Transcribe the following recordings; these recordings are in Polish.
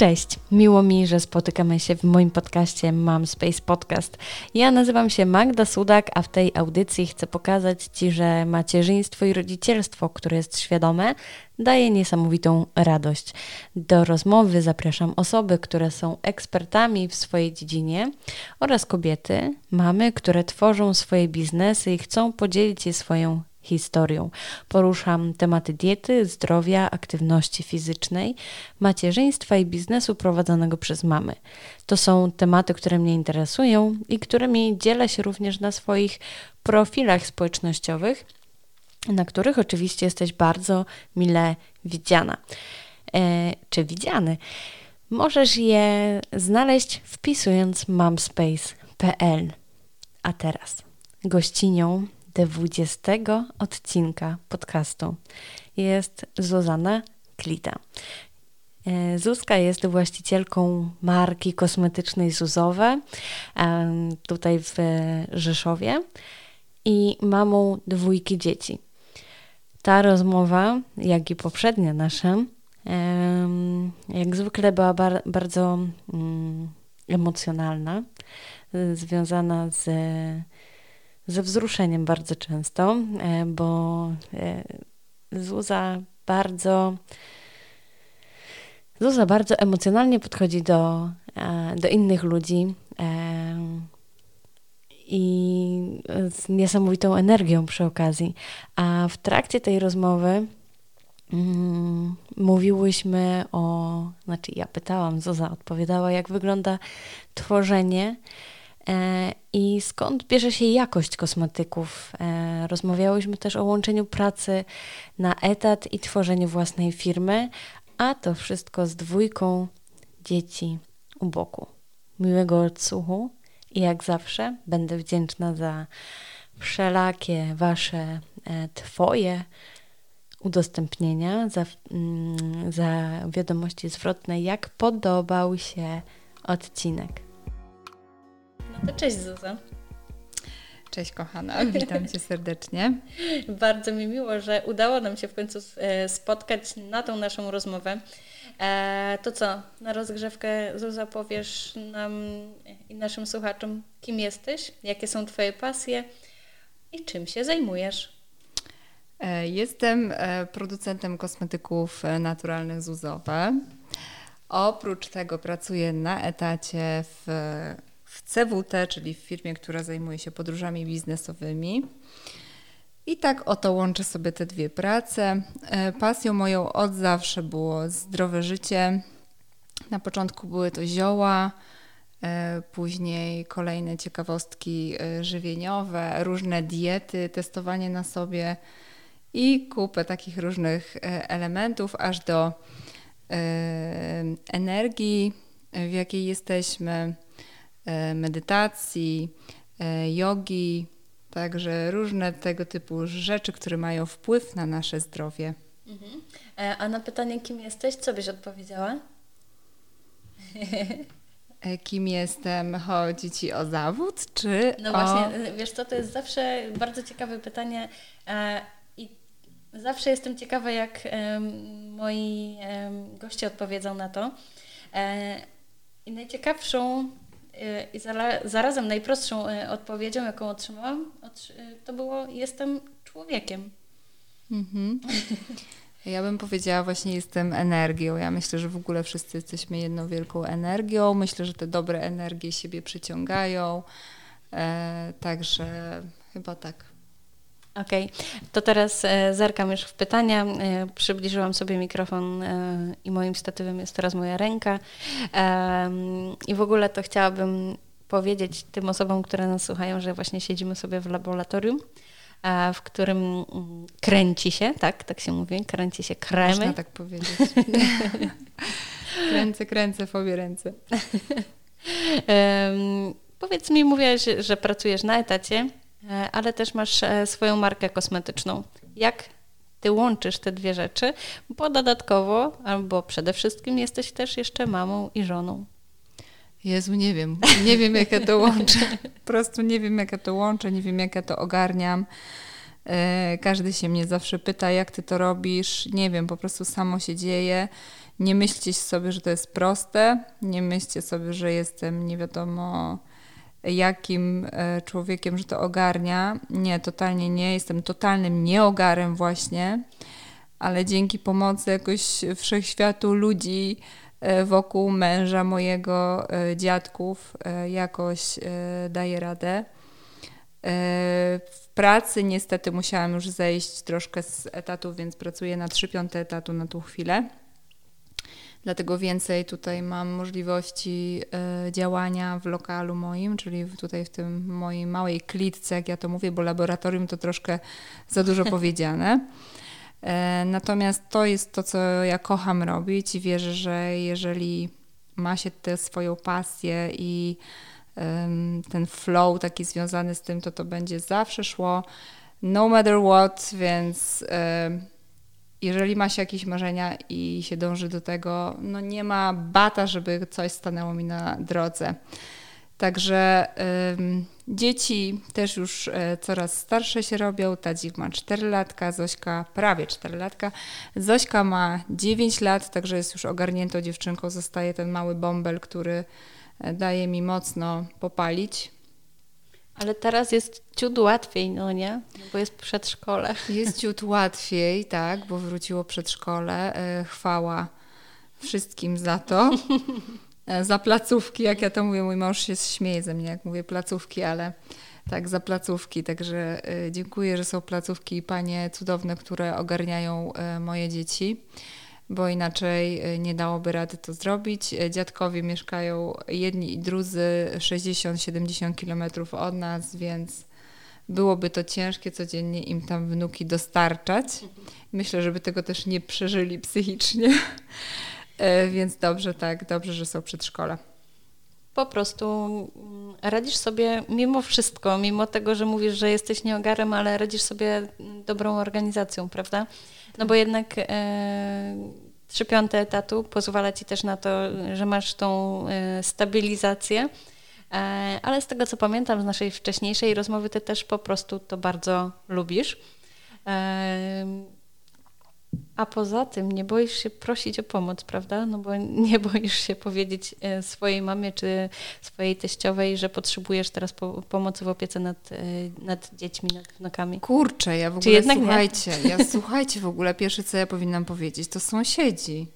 Cześć, miło mi, że spotykamy się w moim podcaście Mam Space Podcast. Ja nazywam się Magda Sudak, a w tej audycji chcę pokazać Ci, że macierzyństwo i rodzicielstwo, które jest świadome, daje niesamowitą radość. Do rozmowy zapraszam osoby, które są ekspertami w swojej dziedzinie oraz kobiety, mamy, które tworzą swoje biznesy i chcą podzielić je swoją historią. Poruszam tematy diety, zdrowia, aktywności fizycznej, macierzyństwa i biznesu prowadzonego przez mamy. To są tematy, które mnie interesują i którymi dzielę się również na swoich profilach społecznościowych, na których oczywiście jesteś bardzo mile widziana. E, czy widziany? Możesz je znaleźć wpisując mamspace.pl. A teraz gościnią 20 odcinka podcastu jest Zuzana Klita. E, Zuzka jest właścicielką marki kosmetycznej Zuzowe tutaj w Rzeszowie i mamą dwójki dzieci. Ta rozmowa, jak i poprzednia nasza, jak zwykle była bardzo mm, emocjonalna, związana z ze wzruszeniem bardzo często, e, bo e, Zuza bardzo Zuza bardzo emocjonalnie podchodzi do, e, do innych ludzi i z niesamowitą energią przy okazji. A w trakcie tej rozmowy mm, mówiłyśmy o, znaczy ja pytałam, Zuza odpowiadała, jak wygląda tworzenie i skąd bierze się jakość kosmetyków. E, rozmawiałyśmy też o łączeniu pracy na etat i tworzeniu własnej firmy, a to wszystko z dwójką dzieci u boku. Miłego odsłuchu i jak zawsze będę wdzięczna za wszelakie Wasze, e, Twoje udostępnienia, za, mm, za wiadomości zwrotne, jak podobał się odcinek. To cześć Zuza. Cześć kochana, witam Cię serdecznie. Bardzo mi miło, że udało nam się w końcu e, spotkać na tą naszą rozmowę. E, to co, na rozgrzewkę Zuza powiesz nam i naszym słuchaczom, kim jesteś, jakie są Twoje pasje i czym się zajmujesz? E, jestem producentem kosmetyków naturalnych Zuzowe. Oprócz tego pracuję na etacie w CWT, czyli w firmie, która zajmuje się podróżami biznesowymi. I tak oto łączę sobie te dwie prace. E, pasją moją od zawsze było zdrowe życie. Na początku były to zioła, e, później kolejne ciekawostki e, żywieniowe, różne diety, testowanie na sobie i kupę takich różnych elementów, aż do energii, w jakiej jesteśmy medytacji, e, jogi, także różne tego typu rzeczy, które mają wpływ na nasze zdrowie. Mhm. E, a na pytanie, kim jesteś, co byś odpowiedziała? Kim jestem? Chodzi ci o zawód, czy No o... właśnie, wiesz co, to jest zawsze bardzo ciekawe pytanie i zawsze jestem ciekawa, jak moi goście odpowiedzą na to. I najciekawszą i zarazem najprostszą e, odpowiedzią, jaką otrzymałam, e, to było jestem człowiekiem. Mhm. Ja bym powiedziała właśnie jestem energią. Ja myślę, że w ogóle wszyscy jesteśmy jedną wielką energią. Myślę, że te dobre energie siebie przyciągają. E, także chyba tak. Okej, okay. to teraz e, zerkam już w pytania. E, przybliżyłam sobie mikrofon e, i moim statywem jest teraz moja ręka. I w ogóle to chciałabym powiedzieć tym osobom, które nas słuchają, że właśnie siedzimy sobie w laboratorium, w którym mm, kręci się, tak, tak się mówi, kręci się kremy. Można tak powiedzieć. kręcę, kręcę w obie ręce. powiedz mi, mówiłaś, że pracujesz na etacie. E, ale też masz e, swoją markę kosmetyczną. Jak ty łączysz te dwie rzeczy, bo dodatkowo, albo przede wszystkim jesteś też jeszcze mamą i żoną. Jezu, nie wiem. Nie wiem, jak ja to łączę. Po prostu nie wiem, jak ja to łączę, nie wiem, jak ja to ogarniam. E, każdy się mnie zawsze pyta, jak ty to robisz. Nie wiem, po prostu samo się dzieje. Nie myślcie sobie, że to jest proste, nie myślcie sobie, że jestem nie wiadomo jakim e, człowiekiem, że to ogarnia. Nie, totalnie nie. Jestem totalnym nieogarem właśnie, ale dzięki pomocy jakoś wszechświatu ludzi e, wokół męża mojego, e, dziadków jakoś daję radę. W pracy niestety musiałam już zejść troszkę z etatu, więc pracuję na 3 piąte etatu na tą chwilę. Dlatego więcej tutaj mam możliwości y, działania w lokalu moim, czyli tutaj w tym mojej małej klitce, jak ja to mówię, bo laboratorium to troszkę za dużo powiedziane. E, natomiast to jest to, co ja kocham robić i wierzę, że jeżeli ma się tę swoją pasję i ten flow taki związany z tym, to to będzie zawsze szło no matter what, więc jeżeli ma się jakieś marzenia i się dąży do tego, no nie ma bata, żeby coś stanęło mi na drodze. Także dzieci też już y, coraz starsze się robią. Tadzik ma 4 latka, Zośka prawie 4 latka. Zośka ma 9 lat, także jest już ogarniętą dziewczynką. Zostaje ten mały bąbel, który e, daje mi mocno popalić. Ale teraz jest ciut łatwiej, no nie? Bo jest przedszkole. Jest ciut łatwiej, tak, bo wróciło przedszkole. E, chwała wszystkim za to. E, za placówki, jak ja to mówię, mój mąż się śmieje ze mnie, jak mówię placówki, ale tak, za placówki. Także e, dziękuję, że są placówki i panie cudowne, które ogarniają moje dzieci bo inaczej e, nie dałoby rady to zrobić. E, dziadkowie mieszkają jedni i drudzy 60-70 kilometrów od nas, więc byłoby to ciężkie codziennie im tam wnuki dostarczać. Myślę, żeby tego też nie przeżyli psychicznie. E, więc dobrze, tak, dobrze, że są przedszkola. Po prostu mm, radzisz sobie mimo wszystko, mimo tego, że mówisz, że jesteś nieogarem, ale radzisz sobie dobrą organizacją, prawda? No bo jednak e, trzy piąte etatu pozwala ci też na to, że masz tą e, stabilizację. E, ale z tego co pamiętam z naszej wcześniejszej rozmowy, ty też po prostu to bardzo lubisz. A poza tym nie boisz się prosić o pomoc, prawda? No bo nie boisz się powiedzieć e, swojej mamie czy swojej teściowej, że potrzebujesz teraz po pomocy w opiece nad, e, nad dziećmi, nad wnukami. Kurczę, ja w ogóle, czy jednak słuchajcie, nie? ja słuchajcie w ogóle, pierwsze co ja powinnam powiedzieć, to sąsiedzi.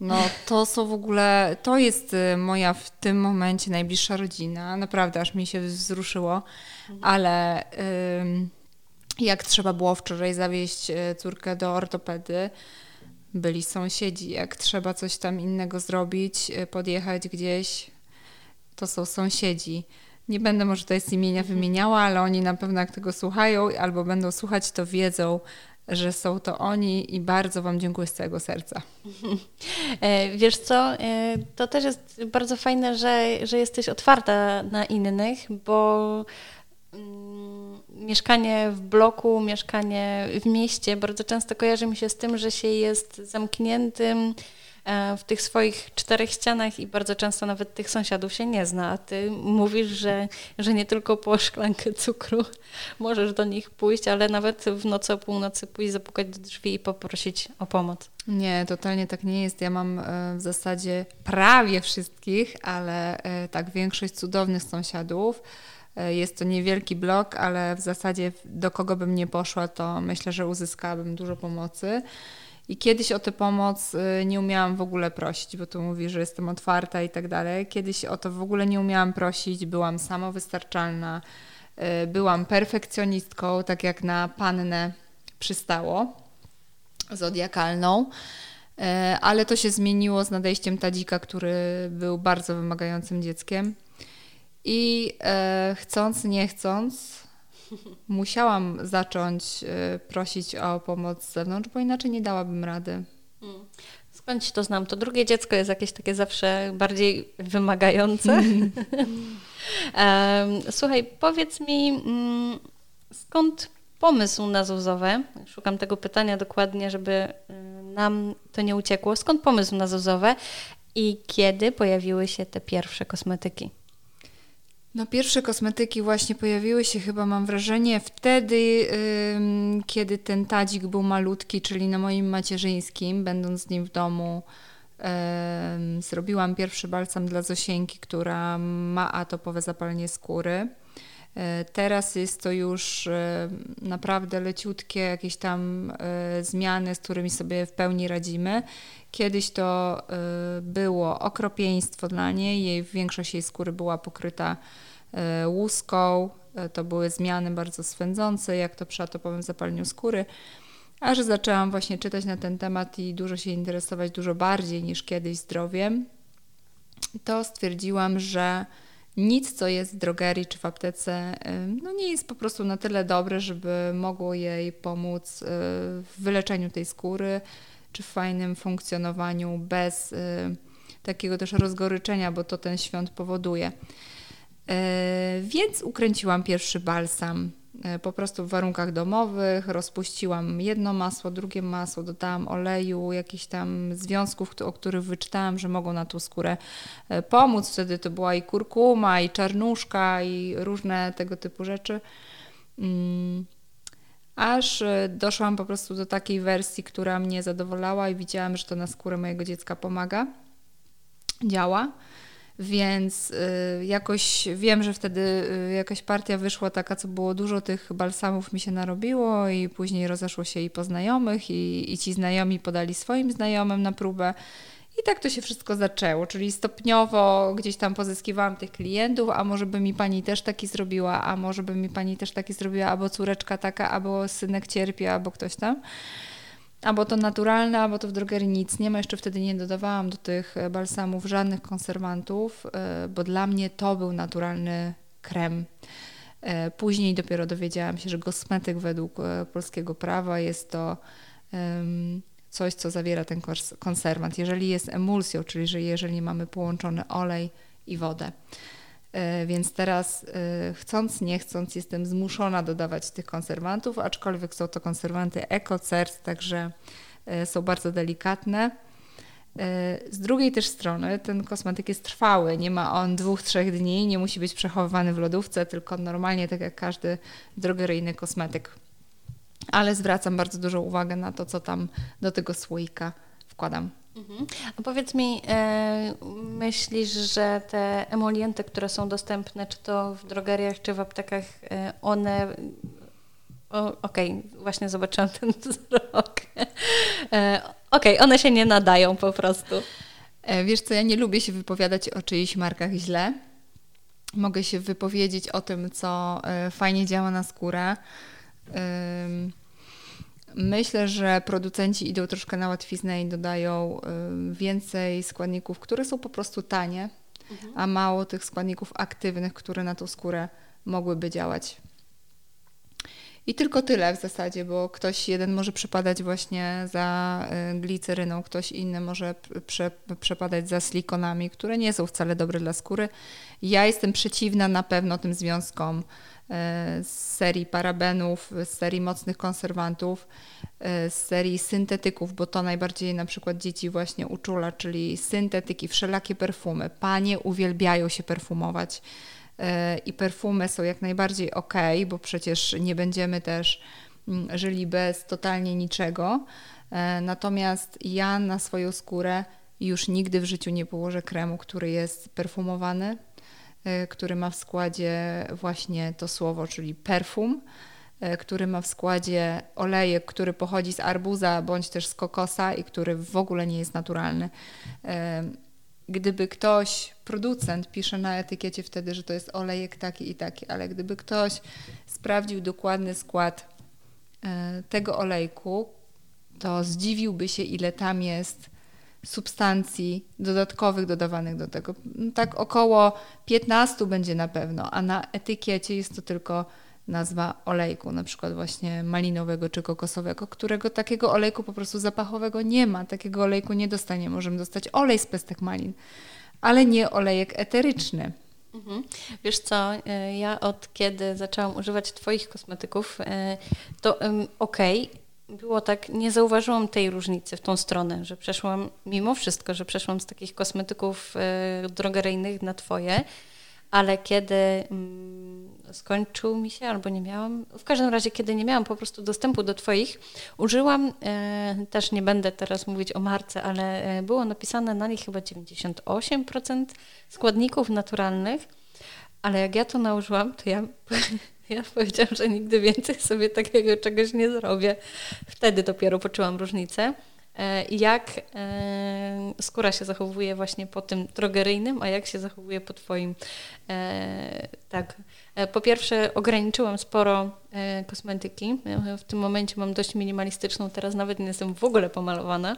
No to są w ogóle, to jest e, moja w tym momencie najbliższa rodzina. Naprawdę, aż mi się wzruszyło, mhm. ale jak trzeba było wczoraj zawieźć e, córkę do ortopedy, byli sąsiedzi. Jak trzeba coś tam innego zrobić, e, podjechać gdzieś, to są sąsiedzi. Nie będę może tutaj z imienia mhm. wymieniała, ale oni na pewno jak tego słuchają albo będą słuchać, to wiedzą, że są to oni i bardzo Wam dziękuję z całego serca. E, wiesz co, to też jest bardzo fajne, że, że jesteś otwarta na innych, bo Mm, mieszkanie w bloku, mieszkanie w mieście bardzo często kojarzy mi się z tym, że się jest zamkniętym e, w tych swoich czterech ścianach i bardzo często nawet tych sąsiadów się nie zna. A ty mówisz, że, że nie tylko po szklankę cukru możesz do nich pójść, ale nawet w nocy o północy pójść, zapukać do drzwi i poprosić o pomoc. Nie, totalnie tak nie jest. Ja mam e, w zasadzie prawie wszystkich, ale e, tak większość cudownych sąsiadów. E, jest to niewielki blok, ale w zasadzie do kogo bym nie poszła, to myślę, że uzyskałabym dużo pomocy. I kiedyś o tę pomoc e, nie umiałam w ogóle prosić, bo tu mówi, że jestem otwarta i tak dalej. Kiedyś o to w ogóle nie umiałam prosić, byłam samowystarczalna, e, byłam perfekcjonistką, tak jak na pannę przystało, zodiakalną. Ale to się zmieniło z nadejściem Tadzika, który był bardzo wymagającym dzieckiem. I e, chcąc, nie chcąc, musiałam zacząć e, prosić o pomoc z zewnątrz, bo inaczej nie dałabym rady. Hmm. Skąd to znam? To drugie dziecko jest jakieś takie zawsze bardziej wymagające. Słuchaj, powiedz mi, mm, skąd pomysł na Zuzowe? Szukam tego pytania dokładnie, żeby nam to nie uciekło. Skąd pomysł na Zuzowe i kiedy pojawiły się te pierwsze kosmetyki? No pierwsze kosmetyki właśnie pojawiły się chyba, mam wrażenie, wtedy, kiedy ten tadzik był malutki, czyli na moim macierzyńskim, będąc z nim w domu, zrobiłam pierwszy balsam dla Zosieńki, która ma atopowe zapalenie skóry. E, teraz jest to już e, naprawdę leciutkie jakieś tam e, zmiany, z którymi sobie w pełni radzimy. Kiedyś to było okropieństwo dla niej, jej większość jej skóry była pokryta łuską, to były zmiany bardzo swędzące, jak to przy atopowym zapaleniu skóry. A że zaczęłam właśnie czytać na ten temat i dużo się interesować, dużo bardziej niż kiedyś zdrowiem, to stwierdziłam, że nic, co jest w drogerii czy w aptece, no nie jest po prostu na tyle dobre, żeby mogło jej pomóc w wyleczeniu tej skóry czy w fajnym funkcjonowaniu bez takiego też rozgoryczenia, bo to ten świąt powoduje. E, więc ukręciłam pierwszy balsam E, po prostu w warunkach domowych, rozpuściłam jedno masło, drugie masło, dodałam oleju, jakichś tam związków, o których wyczytałam, że mogą na tą skórę e, pomóc. Wtedy to była i kurkuma, i czarnuszka, i różne tego typu rzeczy. Mm. Aż doszłam po prostu do takiej wersji, która mnie zadowalała i widziałam, że to na skórę mojego dziecka pomaga, działa. Więc y, jakoś wiem, że wtedy y, jakaś partia wyszła taka, co było dużo tych balsamów mi się narobiło i później rozeszło się i po znajomych i, i ci znajomi podali swoim znajomym na próbę. I tak to się wszystko zaczęło, czyli stopniowo gdzieś tam pozyskiwałam tych klientów, a może by mi pani też taki zrobiła, a może by mi pani też taki zrobiła, albo córeczka taka, albo synek cierpi, albo ktoś tam albo to naturalne, albo to w drogerii nic nie ma. Jeszcze wtedy nie dodawałam do tych e, balsamów żadnych konserwantów, e, bo dla mnie to był naturalny krem. E, później dopiero dowiedziałam się, że kosmetyk według polskiego prawa jest to coś, co zawiera ten konserwant. Jeżeli jest emulsją, czyli że jeżeli mamy połączony olej i wodę. E, więc teraz e, chcąc, nie chcąc, jestem zmuszona dodawać tych konserwantów, aczkolwiek są to konserwanty EcoCert, także e, są bardzo delikatne. Z drugiej też strony ten kosmetyk jest trwały, nie ma on dwóch, trzech dni, nie musi być przechowywany w lodówce, tylko normalnie tak jak każdy drogeryjny kosmetyk. Ale zwracam bardzo dużą uwagę na to, co tam do tego słoika wkładam. Mhm. A powiedz mi, e, myślisz, że te emolienty, które są dostępne, czy to w drogeriach, czy w aptekach, e, one. Okej, okay, właśnie zobaczyłam ten wzrok. E, Okej, okay, one się nie nadają po prostu. Wiesz co, ja nie lubię się wypowiadać o czyichś markach źle. Mogę się wypowiedzieć o tym, co fajnie działa na skórę. Myślę, że producenci idą troszkę na łatwiznę i dodają y, więcej składników, które są po prostu tanie, mhm. a mało tych składników aktywnych, które na tą skórę mogłyby działać. I tylko tyle w zasadzie, bo ktoś jeden może przepadać właśnie za y, gliceryną, ktoś inny może prze, przepadać za silikonami, które nie są wcale dobre dla skóry. Ja jestem przeciwna na pewno tym związkom z serii parabenów, z serii mocnych konserwantów, e, z serii syntetyków, bo to najbardziej na przykład dzieci właśnie uczula, czyli syntetyki, wszelakie perfumy. Panie uwielbiają się perfumować e, i perfumy są jak najbardziej ok, bo przecież nie będziemy też mm, żyli bez totalnie niczego. Natomiast ja na swoją skórę już nigdy w życiu nie położę kremu, który jest perfumowany, E, który ma w składzie właśnie to słowo, czyli perfum, e, który ma w składzie olejek, który pochodzi z arbuza bądź też z kokosa i który w ogóle nie jest naturalny. E, gdyby ktoś, producent pisze na etykiecie wtedy, że to jest olejek taki i taki, ale gdyby ktoś sprawdził dokładny skład tego olejku, to zdziwiłby się, ile tam jest substancji dodatkowych dodawanych do tego. Tak około 15 będzie na pewno, a na etykiecie jest to tylko nazwa olejku, na przykład właśnie malinowego czy kokosowego, którego takiego olejku po prostu zapachowego nie ma. Takiego olejku nie dostanie. Możemy dostać olej z pestek malin, ale nie olejek eteryczny. Mhm. Wiesz co, e, ja od kiedy zaczęłam używać Twoich kosmetyków, e, to okej, okay, było tak, nie zauważyłam tej różnicy w tą stronę, że przeszłam, mimo wszystko, że przeszłam z takich kosmetyków y, drogeryjnych na twoje, ale kiedy mm, skończył mi się albo nie miałam, w każdym razie kiedy nie miałam po prostu dostępu do Twoich, użyłam, e, też nie będę teraz mówić o marce, ale e, było napisane na nich chyba 98% składników naturalnych, ale jak ja to nałożyłam, to ja, ja powiedziałam, że nigdy więcej sobie takiego czegoś nie zrobię. Wtedy dopiero poczułam różnicę. E, jak e, skóra się zachowuje właśnie po tym drogeryjnym, a jak się zachowuje po Twoim. E, tak. Po pierwsze, ograniczyłam sporo kosmetyki. W tym momencie mam dość minimalistyczną, teraz nawet nie jestem w ogóle pomalowana.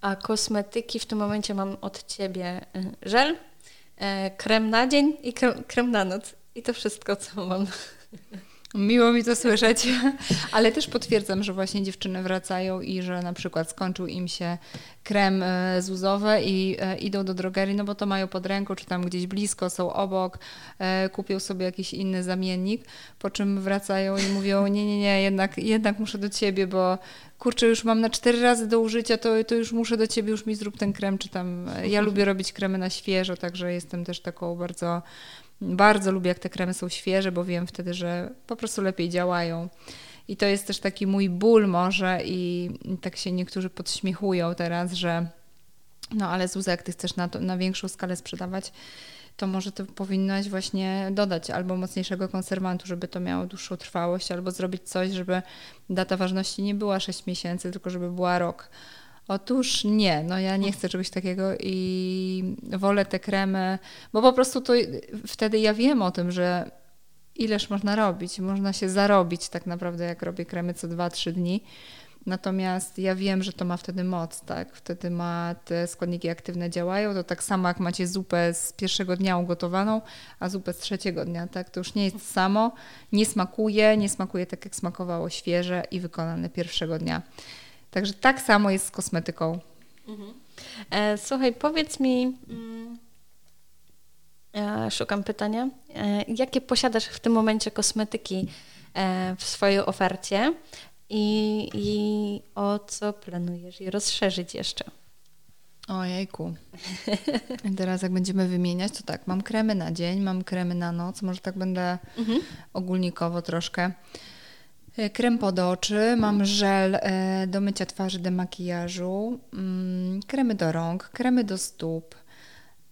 A kosmetyki w tym momencie mam od Ciebie żel, krem na dzień i krem na noc. I to wszystko, co mam. Miło mi to słyszeć, ale też potwierdzam, że właśnie dziewczyny wracają i że na przykład skończył im się krem e, zuzowy i e, idą do drogerii, no bo to mają pod ręką, czy tam gdzieś blisko, są obok, e, kupią sobie jakiś inny zamiennik, po czym wracają i mówią, nie, nie, nie, jednak, jednak muszę do ciebie, bo kurczę, już mam na cztery razy do użycia, to, to już muszę do ciebie, już mi zrób ten krem, czy tam, ja lubię robić kremy na świeżo, także jestem też taką bardzo bardzo lubię, jak te kremy są świeże, bo wiem wtedy, że po prostu lepiej działają. I to jest też taki mój ból może i tak się niektórzy podśmiechują teraz, że no ale Zuza, jak ty chcesz na, to, na większą skalę sprzedawać, to może to powinnaś właśnie dodać albo mocniejszego konserwantu, żeby to miało dłuższą trwałość, albo zrobić coś, żeby data ważności nie była 6 miesięcy, tylko żeby była rok. Otóż nie, no ja nie chcę czegoś takiego i wolę te kremy, bo po prostu to wtedy ja wiem o tym, że ileż można robić, można się zarobić tak naprawdę, jak robię kremy co 2-3 dni. Natomiast ja wiem, że to ma wtedy moc, tak? Wtedy ma te składniki aktywne działają. To tak samo jak macie zupę z pierwszego dnia ugotowaną, a zupę z trzeciego dnia, tak? To już nie jest samo, nie smakuje, nie smakuje tak jak smakowało świeże i wykonane pierwszego dnia. Także tak samo jest z kosmetyką. Mhm. E, słuchaj, powiedz mi, mm, ja szukam pytania, e, jakie posiadasz w tym momencie kosmetyki e, w swojej ofercie i, i o co planujesz je rozszerzyć jeszcze? Ojejku. Teraz jak będziemy wymieniać, to tak, mam kremy na dzień, mam kremy na noc, może tak będę mhm. ogólnikowo troszkę. E, krem pod oczy, mam żel e, do mycia twarzy, do makijażu, mm, kremy do rąk, kremy do stóp.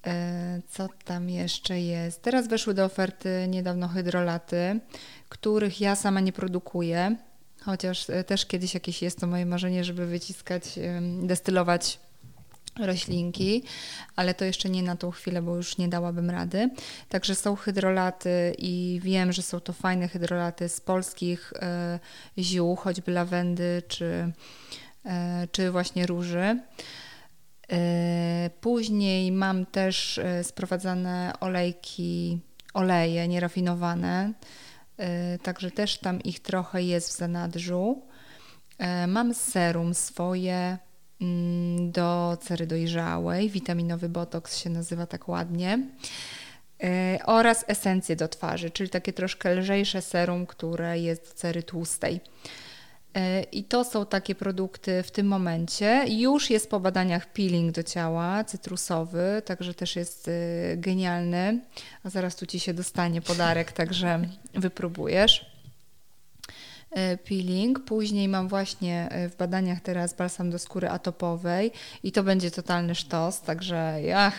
E, co tam jeszcze jest? Teraz weszły do oferty niedawno hydrolaty, których ja sama nie produkuję, chociaż też kiedyś jakieś jest to moje marzenie, żeby wyciskać, destylować roślinki, ale to jeszcze nie na tą chwilę, bo już nie dałabym rady. Także są hydrolaty i wiem, że są to fajne hydrolaty z polskich e, ziół, choćby lawendy czy, e, czy właśnie róży. E, później mam też sprowadzane olejki, oleje nierafinowane, także też tam ich trochę jest w zanadrzu. Mam serum swoje, do cery dojrzałej. Witaminowy botoks się nazywa tak ładnie. E, oraz esencje do twarzy, czyli takie troszkę lżejsze serum, które jest do cery tłustej. E, I to są takie produkty w tym momencie. Już jest po badaniach peeling do ciała, cytrusowy, także też jest e, genialny. A zaraz tu Ci się dostanie podarek, także wypróbujesz. E, peeling. Później mam właśnie e, w badaniach teraz balsam do skóry atopowej i to będzie totalny sztos, także ja,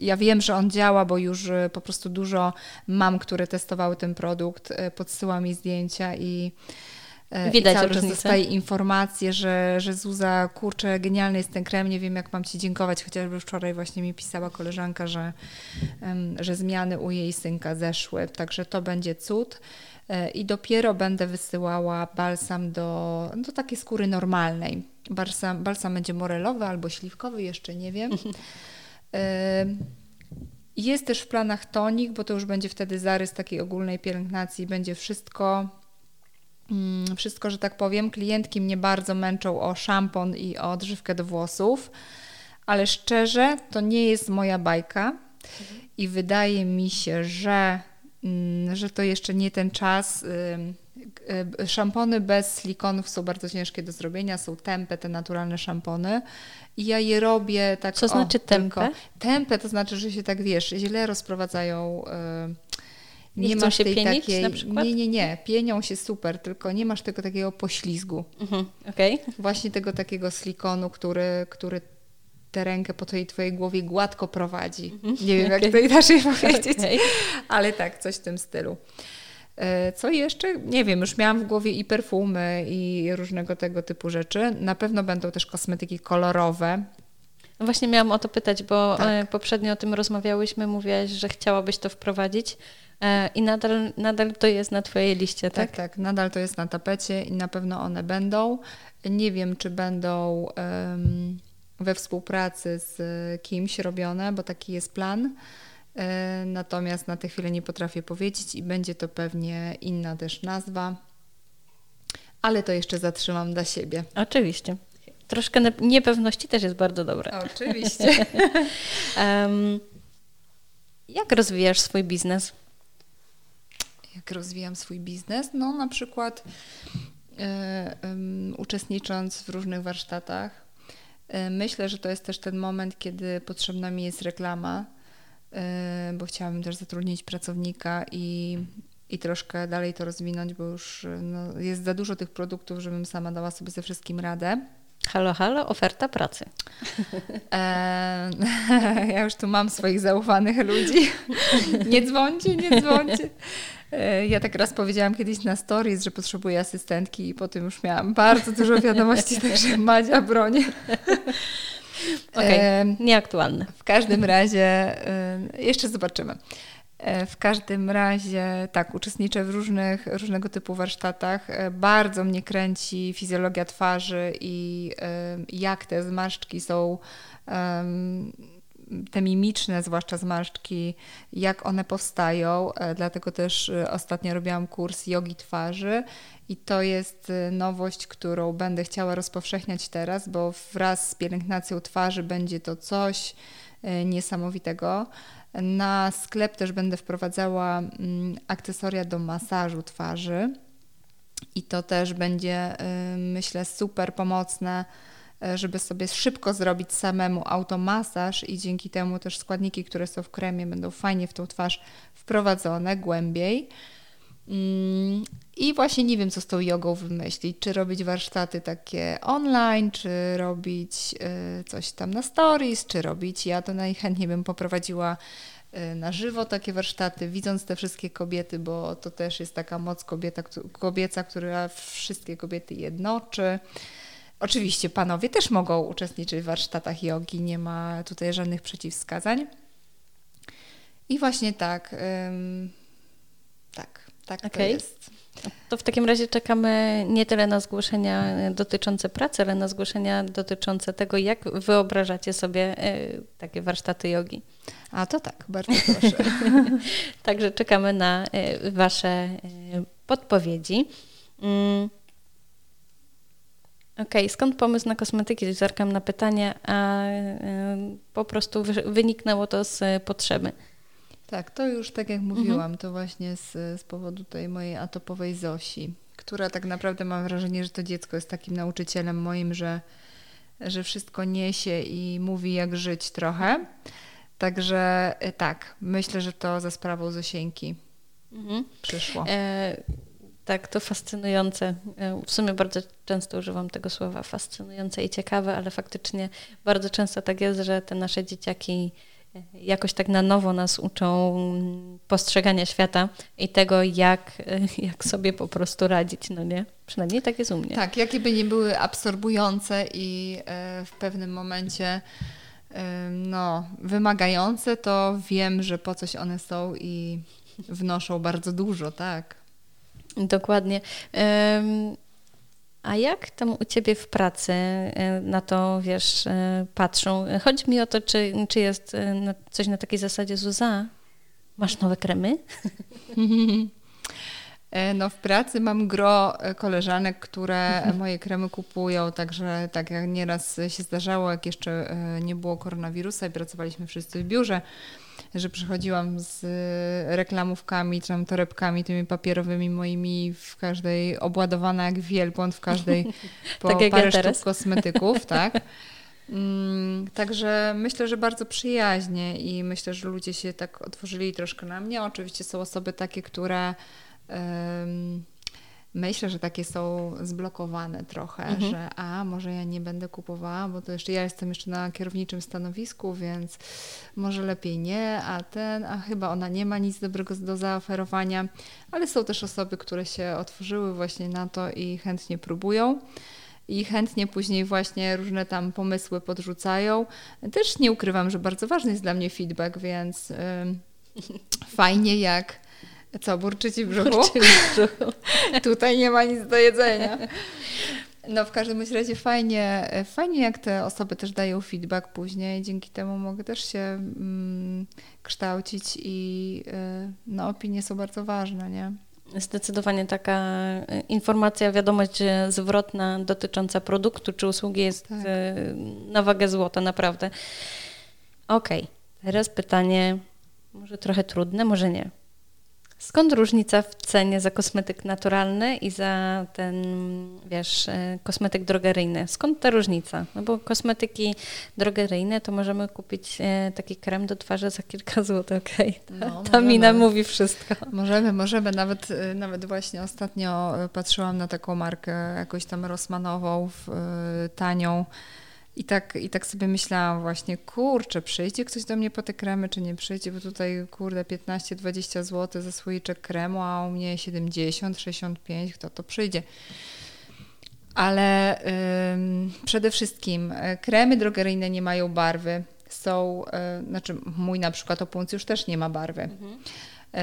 ja wiem, że on działa, bo już e, po prostu dużo mam, które testowały ten produkt, podsyła mi zdjęcia i Widać I cały czas dostaję informacje, że, że Zuza, kurczę, genialny jest ten krem, nie wiem jak mam Ci dziękować, chociażby wczoraj właśnie mi pisała koleżanka, że, że zmiany u jej synka zeszły, także to będzie cud. E, i dopiero będę wysyłała balsam do, do takiej skóry normalnej. Balsam, balsam będzie morelowy albo śliwkowy, jeszcze nie wiem. E, jest też w planach tonik, bo to już będzie wtedy zarys takiej ogólnej pielęgnacji, będzie wszystko, mm, wszystko, że tak powiem. Klientki mnie bardzo męczą o szampon i o odżywkę do włosów, ale szczerze, to nie jest moja bajka mhm. i wydaje mi się, że że to jeszcze nie ten czas. Szampony bez silikonów są bardzo ciężkie do zrobienia, są tempe, te naturalne szampony. I ja je robię tak. Co znaczy tempe? Tempe to znaczy, że się tak wiesz, źle rozprowadzają. Nie, nie masz się tej pienić takiej, na przykład? Nie, nie, nie. Pienią się super, tylko nie masz tego takiego poślizgu. Mhm, okay. Właśnie tego takiego silikonu, który, który tę rękę po tej twojej głowie gładko prowadzi. Mhm, nie wiem, okay. jak to inaczej powiedzieć, okay. ale tak, coś w tym stylu. E, co jeszcze? Nie wiem, już miałam w głowie i perfumy, i różnego tego typu rzeczy. Na pewno będą też kosmetyki kolorowe. No właśnie miałam o to pytać, bo tak. E, poprzednio o tym rozmawiałyśmy, mówiłaś, że chciałabyś to wprowadzić. E, I nadal, nadal to jest na Twojej liście, tak? Tak, tak. Nadal to jest na tapecie i na pewno one będą. Nie wiem, czy będą um, we współpracy z kimś robione, bo taki jest plan. E, natomiast na tę chwilę nie potrafię powiedzieć i będzie to pewnie inna też nazwa. Ale to jeszcze zatrzymam dla siebie. Oczywiście. Troszkę niepewności też jest bardzo dobre. Oczywiście. um, jak rozwijasz swój biznes? jak rozwijam swój biznes? No na przykład e, uczestnicząc w różnych warsztatach. E, myślę, że to jest też ten moment, kiedy potrzebna mi jest reklama, e, bo chciałabym też zatrudnić pracownika i, i troszkę dalej to rozwinąć, bo już no, jest za dużo tych produktów, żebym sama dała sobie ze wszystkim radę. Halo, halo, oferta pracy. E, ja już tu mam swoich zaufanych ludzi. Nie dzwońcie, nie dzwońcie. E, ja tak raz powiedziałam kiedyś na stories, że potrzebuję asystentki i po tym już miałam bardzo dużo wiadomości, także Madzia broni. Okej, okay. nieaktualne. W każdym razie, e, jeszcze zobaczymy. E, w każdym razie, tak, uczestniczę w różnych, różnego typu warsztatach. Bardzo mnie kręci fizjologia twarzy i jak te zmarszczki są te mimiczne, zwłaszcza zmarszczki, jak one powstają. E, dlatego też e, ostatnio robiłam kurs jogi twarzy i to jest e, nowość, którą będę chciała rozpowszechniać teraz, bo wraz z pielęgnacją twarzy będzie to coś niesamowitego. Na sklep też będę wprowadzała mm, akcesoria do masażu twarzy i to też będzie, myślę, super pomocne E, żeby sobie szybko zrobić samemu automasaż i dzięki temu też składniki, które są w kremie będą fajnie w tą twarz wprowadzone głębiej. Mm, I właśnie nie wiem, co z tą jogą wymyślić. Czy robić warsztaty takie online, czy robić e, coś tam na stories, czy robić. Ja to najchętniej bym poprowadziła e, na żywo takie warsztaty, widząc te wszystkie kobiety, bo to też jest taka moc kobieta, kobieca, która wszystkie kobiety jednoczy. Oczywiście panowie też mogą uczestniczyć w warsztatach jogi, nie ma tutaj żadnych przeciwwskazań. I właśnie tak, ym, tak, tak okay. to jest. To w takim razie czekamy nie tyle na zgłoszenia dotyczące pracy, ale na zgłoszenia dotyczące tego, jak wyobrażacie sobie y, takie warsztaty jogi. A to tak, bardzo proszę. Także czekamy na y, Wasze y, podpowiedzi. Mm. Okej, okay, skąd pomysł na kosmetyki? Zerkam na pytanie, a po prostu wyniknęło to z potrzeby. Tak, to już tak jak mówiłam, mhm. to właśnie z, z powodu tej mojej atopowej Zosi, która tak naprawdę mam wrażenie, że to dziecko jest takim nauczycielem moim, że, że wszystko niesie i mówi jak żyć trochę. Także e, tak, myślę, że to za sprawą Zosieńki mhm. przyszło. E tak, to fascynujące. E, w sumie bardzo często używam tego słowa fascynujące i ciekawe, ale faktycznie bardzo często tak jest, że te nasze dzieciaki jakoś tak na nowo nas uczą postrzegania świata i tego, jak, e, jak sobie po prostu radzić, no nie? Przynajmniej tak jest u mnie. Tak, jakie by nie były absorbujące i w pewnym momencie no, wymagające, to wiem, że po coś one są i wnoszą bardzo dużo, tak. Dokładnie. A jak tam u Ciebie w pracy e, na to, wiesz, e, patrzą? Chodzi mi o to, czy, czy jest e, coś na takiej zasadzie, Zuza, masz nowe kremy? No w pracy mam gro koleżanek, które moje kremy kupują, także tak jak nieraz się zdarzało, jak jeszcze nie było koronawirusa i pracowaliśmy wszyscy w biurze, że przychodziłam z reklamówkami, czy tam torebkami tymi papierowymi moimi w każdej, obładowana jak wielbłąd w każdej po tak parę ja sztuk kosmetyków, tak. Mm, także myślę, że bardzo przyjaźnie i myślę, że ludzie się tak otworzyli troszkę na mnie. Oczywiście są osoby takie, które myślę, że takie są zblokowane trochę, mhm. że a może ja nie będę kupowała, bo to jeszcze ja jestem jeszcze na kierowniczym stanowisku, więc może lepiej nie, a ten, a chyba ona nie ma nic dobrego do zaoferowania, ale są też osoby, które się otworzyły właśnie na to i chętnie próbują i chętnie później właśnie różne tam pomysły podrzucają. Też nie ukrywam, że bardzo ważny jest dla mnie feedback, więc fajnie jak co, burczy ci brzuchu? Burczy w brzuchu. Tutaj nie ma nic do jedzenia. No w każdym razie fajnie, fajnie jak te osoby też dają feedback później, dzięki temu mogę też się mm, kształcić i y, no, opinie są bardzo ważne, nie? Zdecydowanie taka y, informacja, wiadomość zwrotna dotycząca produktu czy usługi jest tak. Y, na wagę złota, naprawdę. Okej, okay. teraz pytanie może trochę trudne, może nie. Skąd różnica w cenie za kosmetyk naturalny i za ten, wiesz, e, kosmetyk drogeryjny? Skąd ta różnica? No bo kosmetyki drogeryjne to możemy kupić e, taki krem do twarzy za kilka złotych, okej. Okay. Ta, no, ta mina mówi wszystko. Możemy, możemy. Nawet, e, nawet właśnie ostatnio patrzyłam na taką markę jakoś tam Rosmanową, tanią, i tak, I tak sobie myślałam właśnie, kurczę, przyjdzie ktoś do mnie po te kremy, czy nie przyjdzie, bo tutaj, kurde, 15-20 zł za słoiczek kremu, a u mnie 70, 65, kto to przyjdzie? Ale ym, przede wszystkim e, kremy drogeryjne nie mają barwy. Są, y, znaczy mój na przykład opuncjusz też nie ma barwy. Mhm. Y,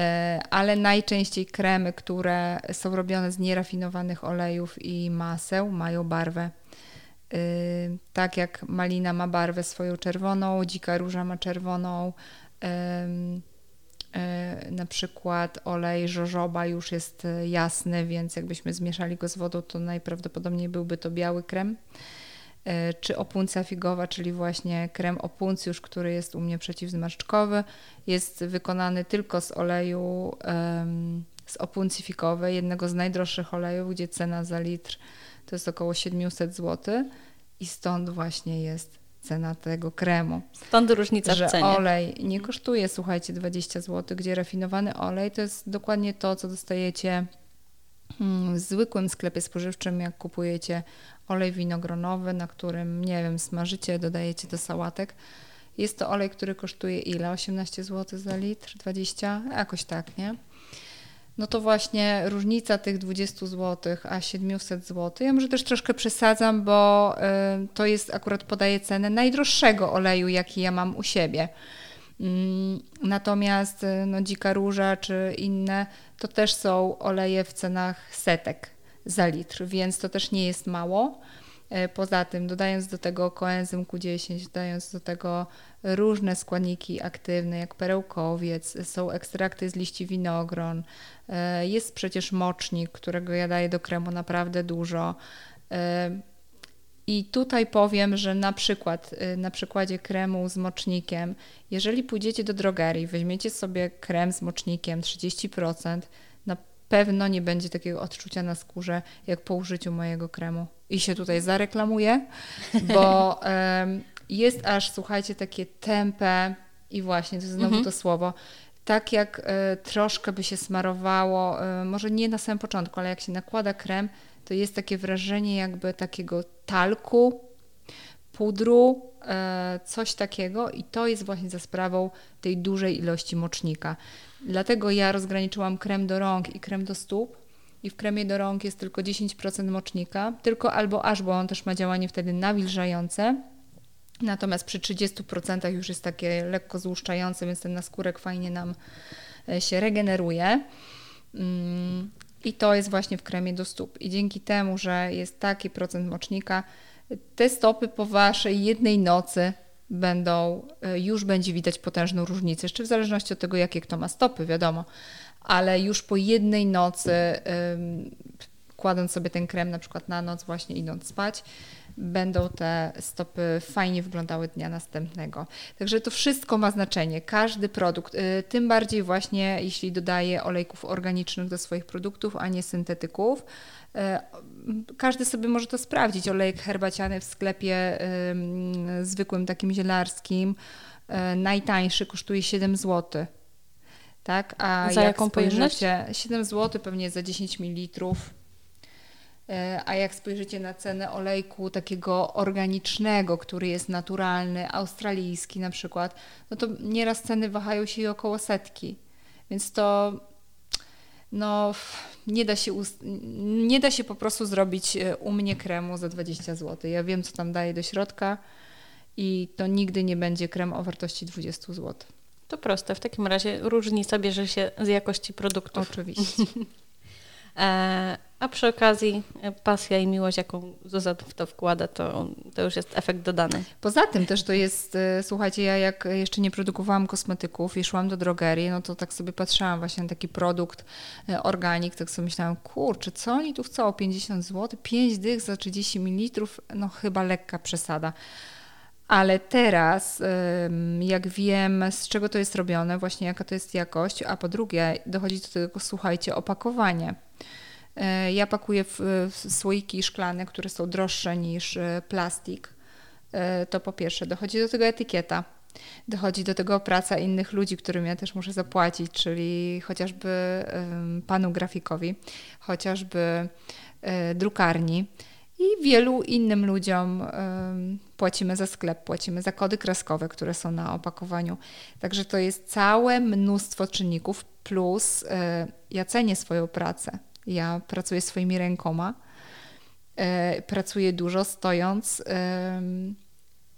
ale najczęściej kremy, które są robione z nierafinowanych olejów i maseł, mają barwę. Y, tak jak malina ma barwę swoją czerwoną, dzika róża ma czerwoną, y, na przykład olej żożoba już jest jasny, więc jakbyśmy zmieszali go z wodą, to najprawdopodobniej byłby to biały krem. Y, czy opuncja figowa, czyli właśnie krem opuncjusz, który jest u mnie przeciwzmarszczkowy, jest wykonany tylko z oleju z opuncji fikowej, jednego z najdroższych olejów, gdzie cena za litr to jest około 700 zł i stąd właśnie jest cena tego kremu. Stąd różnica że w cenie. olej nie kosztuje, słuchajcie, 20 zł, gdzie rafinowany olej to jest dokładnie to, co dostajecie mm, w zwykłym sklepie spożywczym, jak kupujecie olej winogronowy, na którym, nie wiem, smażycie, dodajecie do sałatek. Jest to olej, który kosztuje ile? 18 zł za litr? 20? Jakoś tak, nie? No to właśnie różnica tych 20 zł a 700 zł. Ja może też troszkę przesadzam, bo y, to jest akurat podaję cenę najdroższego oleju, jaki ja mam u siebie. Mm, natomiast y, no, dzika róża czy inne to też są oleje w cenach setek za litr, więc to też nie jest mało. E, poza tym, dodając do tego koenzym Q10, dodając do tego różne składniki aktywne, jak perełkowiec, są ekstrakty z liści winogron, e, jest przecież mocznik, którego ja daję do kremu naprawdę dużo. E, I tutaj powiem, że na przykład na przykładzie kremu z mocznikiem, jeżeli pójdziecie do drogerii, weźmiecie sobie krem z mocznikiem 30%, na pewno nie będzie takiego odczucia na skórze jak po użyciu mojego kremu i się tutaj zareklamuję, bo jest aż, słuchajcie, takie tempe i właśnie, to jest znowu mhm. to słowo, tak jak y, troszkę by się smarowało, y, może nie na samym początku, ale jak się nakłada krem, to jest takie wrażenie jakby takiego talku, pudru, y, coś takiego i to jest właśnie za sprawą tej dużej ilości mocznika. Dlatego ja rozgraniczyłam krem do rąk i krem do stóp, i w kremie do rąk jest tylko 10% mocznika, tylko albo aż, bo on też ma działanie wtedy nawilżające. Natomiast przy 30% już jest takie lekko złuszczające, więc ten naskórek fajnie nam e, się regeneruje. Mm, I to jest właśnie w kremie do stóp. I dzięki temu, że jest taki procent mocznika, te stopy po waszej jednej nocy będą, e, już będzie widać potężną różnicę. Jeszcze w zależności od tego, jakie kto ma stopy, wiadomo ale już po jednej nocy kładąc sobie ten krem na przykład na noc, właśnie idąc spać, będą te stopy fajnie wyglądały dnia następnego. Także to wszystko ma znaczenie. Każdy produkt, y, tym bardziej właśnie jeśli dodaje olejków organicznych do swoich produktów, a nie syntetyków. Y, każdy sobie może to sprawdzić. Olejek herbaciany w sklepie zwykłym, takim zielarskim, y, najtańszy kosztuje 7 zł. Tak? A za jaką pojemność? 7 zł pewnie za 10 ml E, a jak spojrzycie na cenę olejku takiego organicznego, który jest naturalny, australijski na przykład, no to nieraz ceny wahają się około setki. Więc to no, nie da, się nie da się po prostu zrobić e, u mnie kremu za 20 zł. Ja wiem, co tam daję do środka i to nigdy nie będzie krem o wartości 20 zł. To proste. W takim razie różnica bierze się z jakości produktu. Oczywiście. E, a przy okazji e, pasja i miłość, jaką Zuza w to wkłada, to, to już jest efekt dodany. Poza tym też to jest, e, słuchajcie, ja jak jeszcze nie produkowałam kosmetyków i szłam do drogerii, no to tak sobie patrzyłam właśnie na taki produkt organik, tak sobie myślałam, kurczę, co oni tu chcą, 50 zł, 5 dych za 30 ml, no chyba lekka przesada. Ale teraz, jak wiem, z czego to jest robione, właśnie jaka to jest jakość, a po drugie, dochodzi do tego, słuchajcie, opakowanie. E, ja pakuję w, słoiki szklane, które są droższe niż e, plastik. E, to po pierwsze, dochodzi do tego etykieta. Dochodzi do tego praca innych ludzi, którym ja też muszę zapłacić, czyli chociażby panu grafikowi, chociażby drukarni i wielu innym ludziom płacimy za sklep, płacimy za kody kreskowe, które są na opakowaniu. Także to jest całe mnóstwo czynników, plus ja cenię swoją pracę. Ja pracuję swoimi rękoma, e, pracuję dużo stojąc,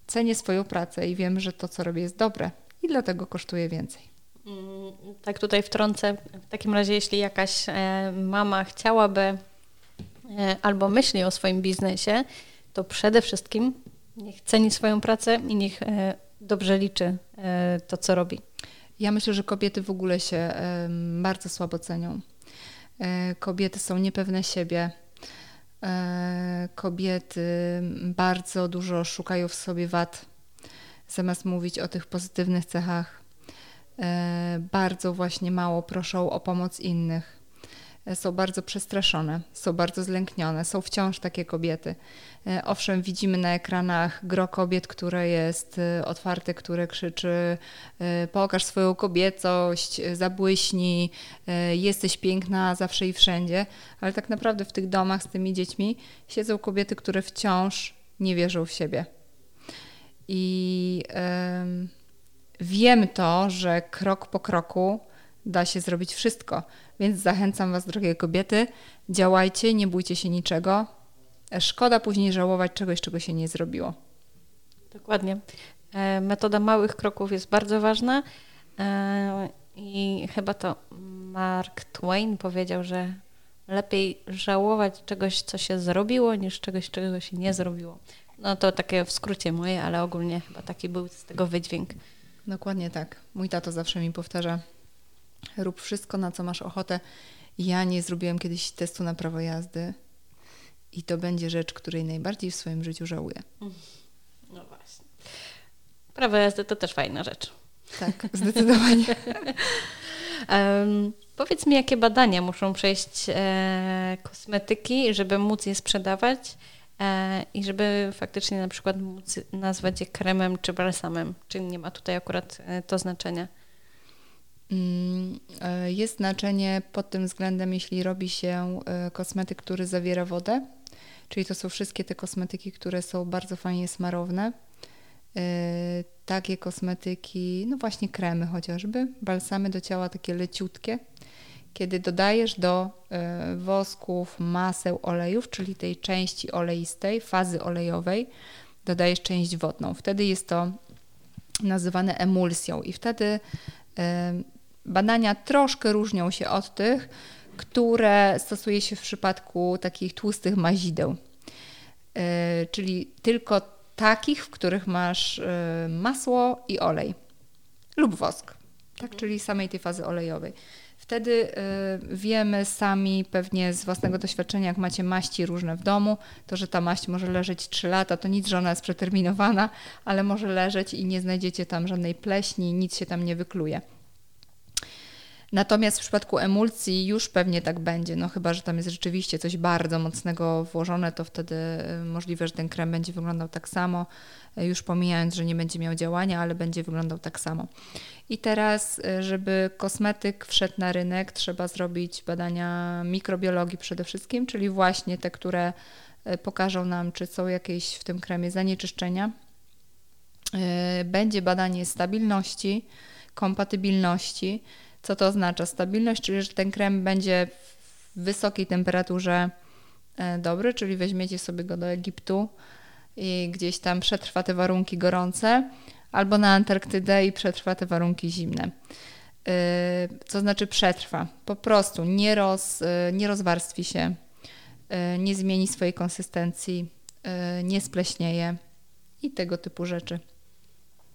cenię swoją pracę i wiem, że to, co robię, jest dobre i dlatego kosztuje więcej. Mm, tak, tutaj wtrącę. W takim razie, jeśli jakaś e, mama chciałaby e, albo myśli o swoim biznesie, to przede wszystkim niech ceni swoją pracę i niech dobrze liczy to, co robi. Ja myślę, że kobiety w ogóle się bardzo słabo cenią. E, kobiety są niepewne siebie. E, kobiety bardzo dużo szukają w sobie wad, zamiast mówić o tych pozytywnych cechach. E, bardzo właśnie mało proszą o pomoc innych są bardzo przestraszone, są bardzo zlęknione, są wciąż takie kobiety. E, owszem, widzimy na ekranach gro kobiet, które jest e, otwarte, które krzyczy e, pokaż swoją kobiecość, zabłyśnij, jesteś piękna zawsze i wszędzie, ale tak naprawdę w tych domach z tymi dziećmi siedzą kobiety, które wciąż nie wierzą w siebie. I yy, wiem to, że krok po kroku da się zrobić wszystko. Więc zachęcam Was, drogie kobiety, działajcie, nie bójcie się niczego. Szkoda później żałować czegoś, czego się nie zrobiło. Dokładnie. E, metoda małych kroków jest bardzo ważna e, i chyba to Mark Twain powiedział, że lepiej żałować czegoś, co się zrobiło, niż czegoś, czego się nie zrobiło. No to takie w skrócie moje, ale ogólnie chyba taki był z tego wydźwięk. Dokładnie tak. Mój tato zawsze mi powtarza, Rób wszystko, na co masz ochotę. Ja nie zrobiłem kiedyś testu na prawo jazdy i to będzie rzecz, której najbardziej w swoim życiu żałuję. No właśnie. Prawo jazdy to też fajna rzecz. Tak, zdecydowanie. um, powiedz mi, jakie badania muszą przejść e, kosmetyki, żeby móc je sprzedawać e, i żeby faktycznie na przykład móc nazwać je kremem czy balsamem? Czy nie ma tutaj akurat e, to znaczenia? Mm, e, jest znaczenie pod tym względem, jeśli robi się e, kosmetyk, który zawiera wodę, czyli to są wszystkie te kosmetyki, które są bardzo fajnie smarowne. E, takie kosmetyki, no właśnie kremy chociażby, balsamy do ciała takie leciutkie. Kiedy dodajesz do wosków, maseł, olejów, czyli tej części oleistej, fazy olejowej, dodajesz część wodną. Wtedy jest to nazywane emulsją i wtedy Badania troszkę różnią się od tych, które stosuje się w przypadku takich tłustych mazideł, e, czyli tylko takich, w których masz e, masło i olej lub wosk, tak, czyli samej tej fazy olejowej. Wtedy y, wiemy sami pewnie z własnego doświadczenia, jak macie maści różne w domu, to że ta maść może leżeć 3 lata, to nic, że ona jest przeterminowana, ale może leżeć i nie znajdziecie tam żadnej pleśni, nic się tam nie wykluje. Natomiast w przypadku emulsji już pewnie tak będzie, no chyba, że tam jest rzeczywiście coś bardzo mocnego włożone, to wtedy y, możliwe, że ten krem będzie wyglądał tak samo, y, już pomijając, że nie będzie miał działania, ale będzie wyglądał tak samo. I teraz, y, żeby kosmetyk wszedł na rynek, trzeba zrobić badania mikrobiologii przede wszystkim, czyli właśnie te, które pokażą nam, czy są jakieś w tym kremie zanieczyszczenia. Będzie badanie stabilności, kompatybilności, co to oznacza? Stabilność, czyli że ten krem będzie w wysokiej temperaturze e, dobry, czyli weźmiecie sobie go do Egiptu i gdzieś tam przetrwa te warunki gorące, albo na Antarktydę i przetrwa te warunki zimne. E, co znaczy przetrwa? Po prostu nie, roz, e, nie rozwarstwi się, nie zmieni swojej konsystencji, nie spleśnieje i tego typu rzeczy.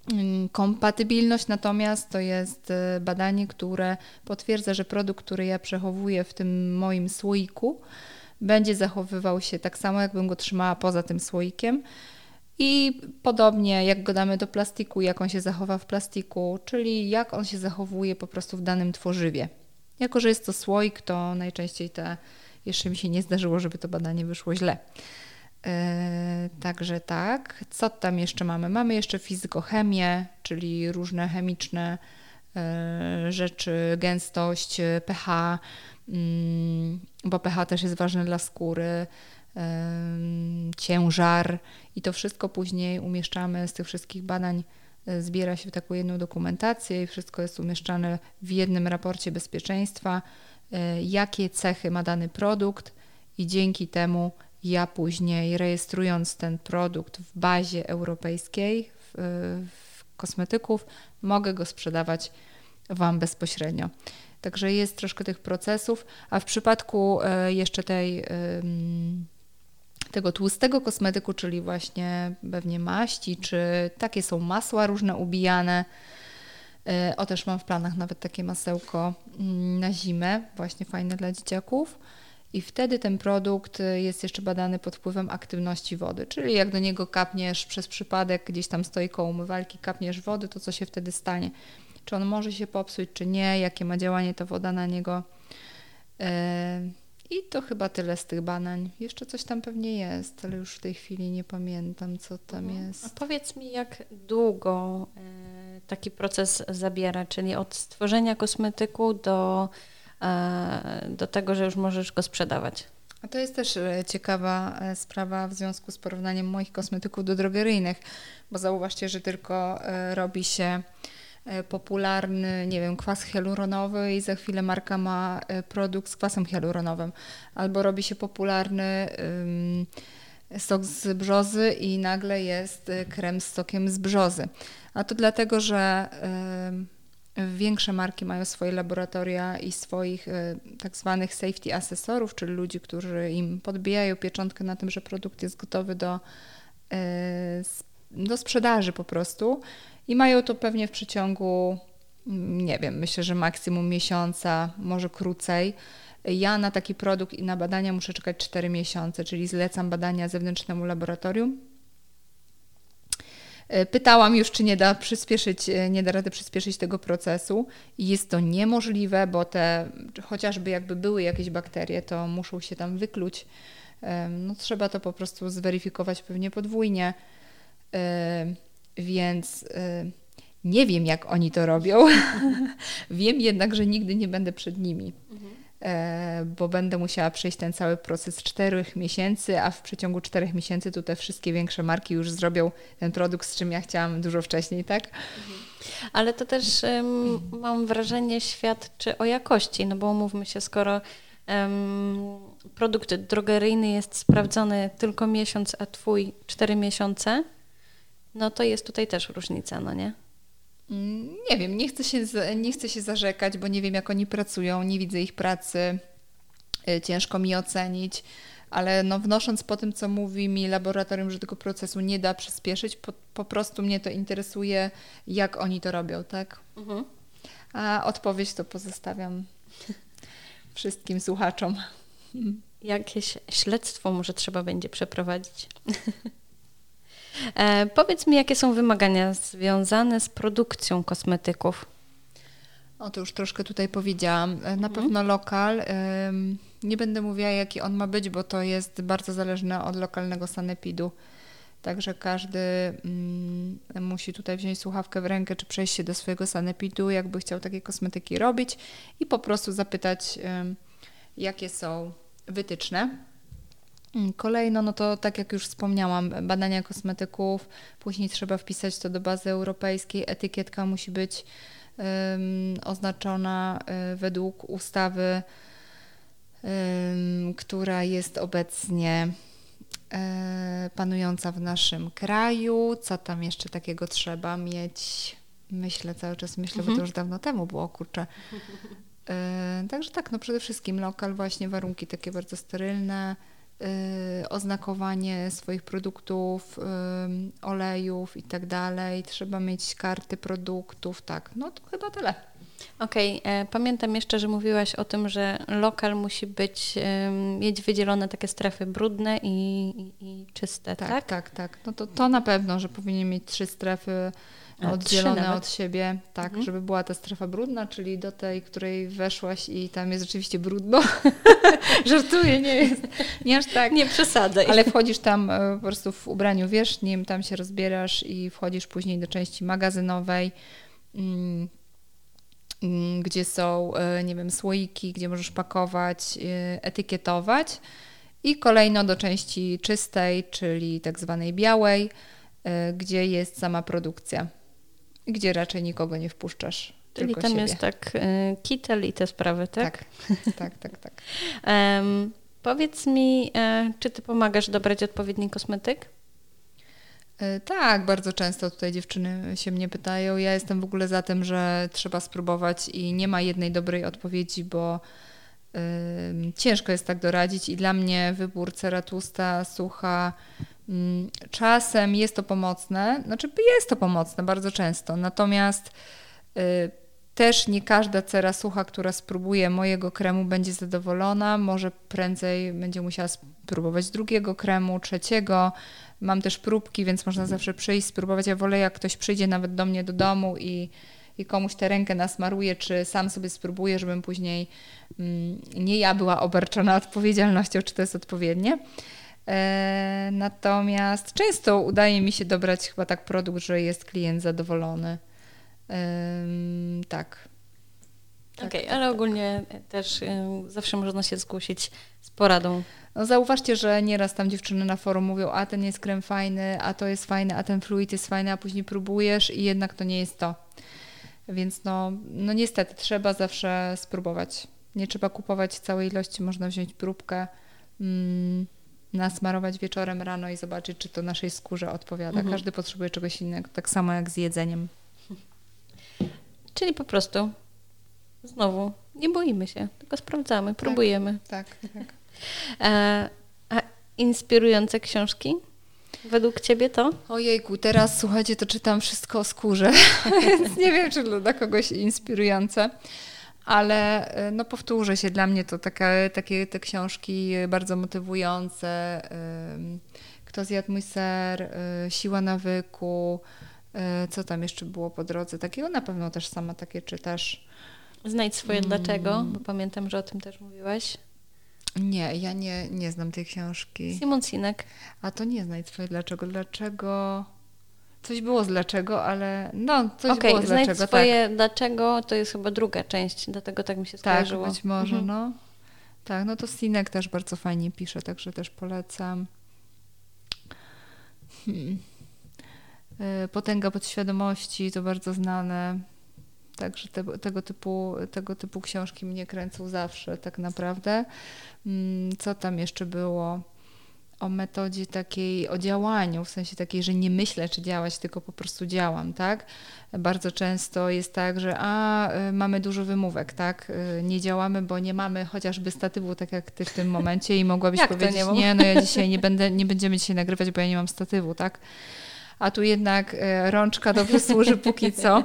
Mm, kompatybilność natomiast to jest e, badanie, które potwierdza, że produkt, który ja przechowuję w tym moim słoiku, będzie zachowywał się tak samo, jakbym go trzymała poza tym słoikiem. I podobnie jak go damy do plastiku, jak on się zachowa w plastiku, czyli jak on się zachowuje po prostu w danym tworzywie. Jako, że jest to słoik, to najczęściej te, jeszcze mi się nie zdarzyło, żeby to badanie wyszło źle. E, także tak. Co tam jeszcze mamy? Mamy jeszcze fizykochemię, czyli różne chemiczne e, rzeczy, gęstość, pH, mm, bo pH też jest ważne dla skóry, ciężar i to wszystko później umieszczamy z tych wszystkich badań zbiera się taką jedną dokumentację i wszystko jest umieszczane w jednym raporcie bezpieczeństwa, jakie cechy ma dany produkt i dzięki temu ja później rejestrując ten produkt w bazie europejskiej w, w kosmetyków, mogę go sprzedawać Wam bezpośrednio. Także jest troszkę tych procesów, a w przypadku e, jeszcze tej, tego tłustego kosmetyku, czyli właśnie pewnie maści, czy takie są masła różne ubijane, e, o też mam w planach nawet takie masełko mm, na zimę, właśnie fajne dla dzieciaków i wtedy ten produkt y, jest jeszcze badany pod wpływem aktywności wody. Czyli jak do niego kapniesz przez przypadek, gdzieś tam stoi koło umywalki, kapniesz wody, to co się wtedy stanie? Czy on może się popsuć, czy nie? Jakie ma działanie ta woda na niego? E, I to chyba tyle z tych badań. Jeszcze coś tam pewnie jest, ale już w tej chwili nie pamiętam, co tam mhm. jest. A powiedz mi, jak długo e, taki proces zabiera, czyli od stworzenia kosmetyku do do tego, że już możesz go sprzedawać. A to jest też e, ciekawa e, sprawa w związku z porównaniem moich kosmetyków do drogeryjnych, bo zauważcie, że tylko robi się popularny, nie wiem, kwas hialuronowy i za chwilę marka ma produkt z kwasem hialuronowym. Albo robi się popularny um, sok z brzozy i nagle jest krem z sokiem z brzozy. A to dlatego, że um, Większe marki mają swoje laboratoria i swoich e, tak zwanych safety asesorów, czyli ludzi, którzy im podbijają pieczątkę na tym, że produkt jest gotowy do, e, do sprzedaży po prostu. I mają to pewnie w przeciągu, mm, nie wiem, myślę, że maksimum miesiąca, może krócej. Ja na taki produkt i na badania muszę czekać 4 miesiące, czyli zlecam badania zewnętrznemu laboratorium pytałam już, czy nie da przyspieszyć, e, nie da rady przyspieszyć tego procesu i jest to niemożliwe, bo te chociażby jakby były jakieś bakterie, to muszą się tam wykluć. No, trzeba to po prostu zweryfikować pewnie podwójnie, e, więc nie wiem, jak oni to robią. wiem jednak, że nigdy nie będę przed nimi. E, bo będę musiała przejść ten cały proces czterech miesięcy, a w przeciągu czterech miesięcy tu te wszystkie większe marki już zrobią ten produkt, z czym ja chciałam dużo wcześniej, tak? Mhm. Ale to też um, mam wrażenie świadczy o jakości, no bo umówmy się, skoro um, produkt drogeryjny jest sprawdzony tylko miesiąc, a twój cztery miesiące, no to jest tutaj też różnica, no nie? Nie wiem, nie chcę, się, nie chcę się zarzekać, bo nie wiem, jak oni pracują, nie widzę ich pracy, y, ciężko mi ocenić, ale no wnosząc po tym, co mówi mi laboratorium, że tego procesu nie da przyspieszyć, po, po prostu mnie to interesuje, jak oni to robią, tak? Mhm. A odpowiedź to pozostawiam wszystkim słuchaczom. Jakieś śledztwo może trzeba będzie przeprowadzić. e, powiedz mi, jakie są wymagania związane z produkcją kosmetyków? O, to już troszkę tutaj powiedziałam. E, na mhm. pewno lokal. Nie będę mówiła, jaki on ma być, bo to jest bardzo zależne od lokalnego sanepidu. Także każdy mm, musi tutaj wziąć słuchawkę w rękę, czy przejść się do swojego sanepidu, jakby chciał takie kosmetyki robić i po prostu zapytać, jakie są wytyczne. Mm, kolejno, no to tak jak już wspomniałam, badania kosmetyków, później trzeba wpisać to do bazy europejskiej, etykietka musi być um, oznaczona um, według ustawy, um, która jest obecnie e, panująca w naszym kraju. Co tam jeszcze takiego trzeba mieć? Myślę cały czas, myślę, mhm. bo to mhm. już dawno temu było, kurczę. E, także tak, no przede wszystkim lokal, właśnie warunki takie bardzo sterylne, oznakowanie swoich produktów, e, olejów i tak dalej. Trzeba mieć karty produktów, tak. No to chyba tyle. Okej, okay. pamiętam jeszcze, że mówiłaś o tym, że lokal musi być, mieć wydzielone takie strefy brudne i, i, i czyste, tak? Tak, tak, tak. No to, to na pewno, że powinien mieć trzy strefy oddzielone od siebie, tak, mhm. żeby była ta strefa brudna, czyli do tej, której weszłaś i tam jest rzeczywiście brudno. Żartuję, nie jest, nie aż tak. Nie przesadzaj. Ale wchodzisz tam e, po prostu w ubraniu wierzchnim, tam się rozbierasz i wchodzisz później do części magazynowej, mm, gdzie są, e, nie wiem, słoiki, gdzie możesz pakować, e, etykietować i kolejno do części czystej, czyli tak zwanej białej, gdzie jest sama produkcja gdzie raczej nikogo nie wpuszczasz. Czyli tam siebie. jest tak y, kitel i te sprawy, tak? Tak, tak, tak. tak. um, powiedz mi, y, czy ty pomagasz dobrać odpowiedni kosmetyk? E, tak, bardzo często tutaj dziewczyny się mnie pytają. Ja jestem w ogóle za tym, że trzeba spróbować i nie ma jednej dobrej odpowiedzi, bo ciężko jest tak doradzić. I dla mnie wybór cera tłusta, sucha, Mm, czasem jest to pomocne, znaczy jest to pomocne bardzo często, natomiast y, też nie każda cera sucha, która spróbuje mojego kremu, będzie zadowolona. Może prędzej będzie musiała spróbować drugiego kremu, trzeciego. Mam też próbki, więc można zawsze przyjść, spróbować. Ja wolę, jak ktoś przyjdzie nawet do mnie do domu i, i komuś tę rękę nasmaruje, czy sam sobie spróbuje, żebym później mm, nie ja była obarczona odpowiedzialnością, czy to jest odpowiednie. E, natomiast często udaje mi się dobrać chyba tak produkt, że jest klient zadowolony. Tak. tak Okej, okay, tak, ale tak. ogólnie też zawsze można się zgłosić z poradą. No zauważcie, że nieraz tam dziewczyny na forum mówią, a ten jest krem fajny, a to jest fajny, a ten fluid jest fajny, a później próbujesz i jednak to nie jest to. Więc no, no niestety trzeba zawsze spróbować. Nie trzeba kupować całej ilości, można wziąć próbkę. Mm nasmarować wieczorem, rano i zobaczyć, czy to naszej skórze odpowiada. Mhm. Każdy potrzebuje czegoś innego, tak samo jak z jedzeniem. Czyli po prostu znowu nie boimy się, tylko sprawdzamy, tak, próbujemy. Tak, tak. E, a inspirujące książki? Według Ciebie to? Ojejku, teraz słuchajcie, to czytam wszystko o skórze, więc nie wiem, czy dla kogoś inspirujące ale e, no powtórzę się, dla mnie to taka, takie te książki bardzo motywujące. Kto zjadł mój ser, e, Siła nawyku, co tam jeszcze było po drodze takiego? Na pewno też sama takie czytasz. Znajdź swoje mm. dlaczego, bo pamiętam, że o tym też mówiłaś. Nie, ja nie, nie znam tej książki. Simon Sinek. A to nie znajdź swoje dlaczego. Dlaczego... Coś było z dlaczego, ale no, coś okay, było z dlaczego. Tak. swoje tak. dlaczego to jest chyba druga część, dlatego tak mi się tak, skojarzyło. Tak, być może, mhm. no. Tak, no to Sinek też bardzo fajnie pisze, także też polecam. Hmm. E, Potęga podświadomości to bardzo znane. Także te, tego, typu, tego typu książki mnie kręcą zawsze, tak naprawdę. Hmm, co tam jeszcze było? o metodzie takiej, o działaniu, w sensie takiej, że nie myślę, czy działać, tylko po prostu działam, tak? Bardzo często jest tak, że a, y, mamy dużo wymówek, tak? Y, nie działamy, bo nie mamy chociażby statywu, tak jak ty w tym momencie i mogłabyś powiedzieć, nie, nie, no ja dzisiaj nie będę, nie będziemy dzisiaj nagrywać, bo ja nie mam statywu, tak? A tu jednak y, rączka dobrze służy póki co.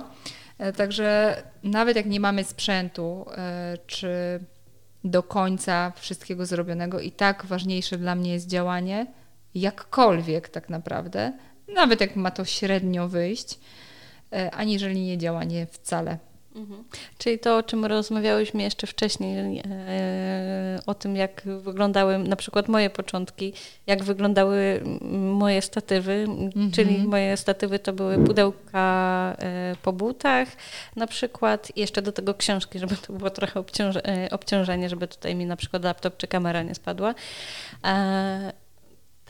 E, także nawet jak nie mamy sprzętu, e, czy do końca wszystkiego zrobionego, i tak ważniejsze dla mnie jest działanie, jakkolwiek tak naprawdę, nawet jak ma to średnio wyjść, e, aniżeli nie działanie wcale. Mhm. Czyli to, o czym rozmawiałyśmy jeszcze wcześniej, e, o tym, jak wyglądały na przykład moje początki, jak wyglądały moje statywy, mhm. czyli moje statywy to były pudełka e, po butach na przykład i jeszcze do tego książki, żeby to było trochę obciąże, e, obciążenie, żeby tutaj mi na przykład laptop czy kamera nie spadła.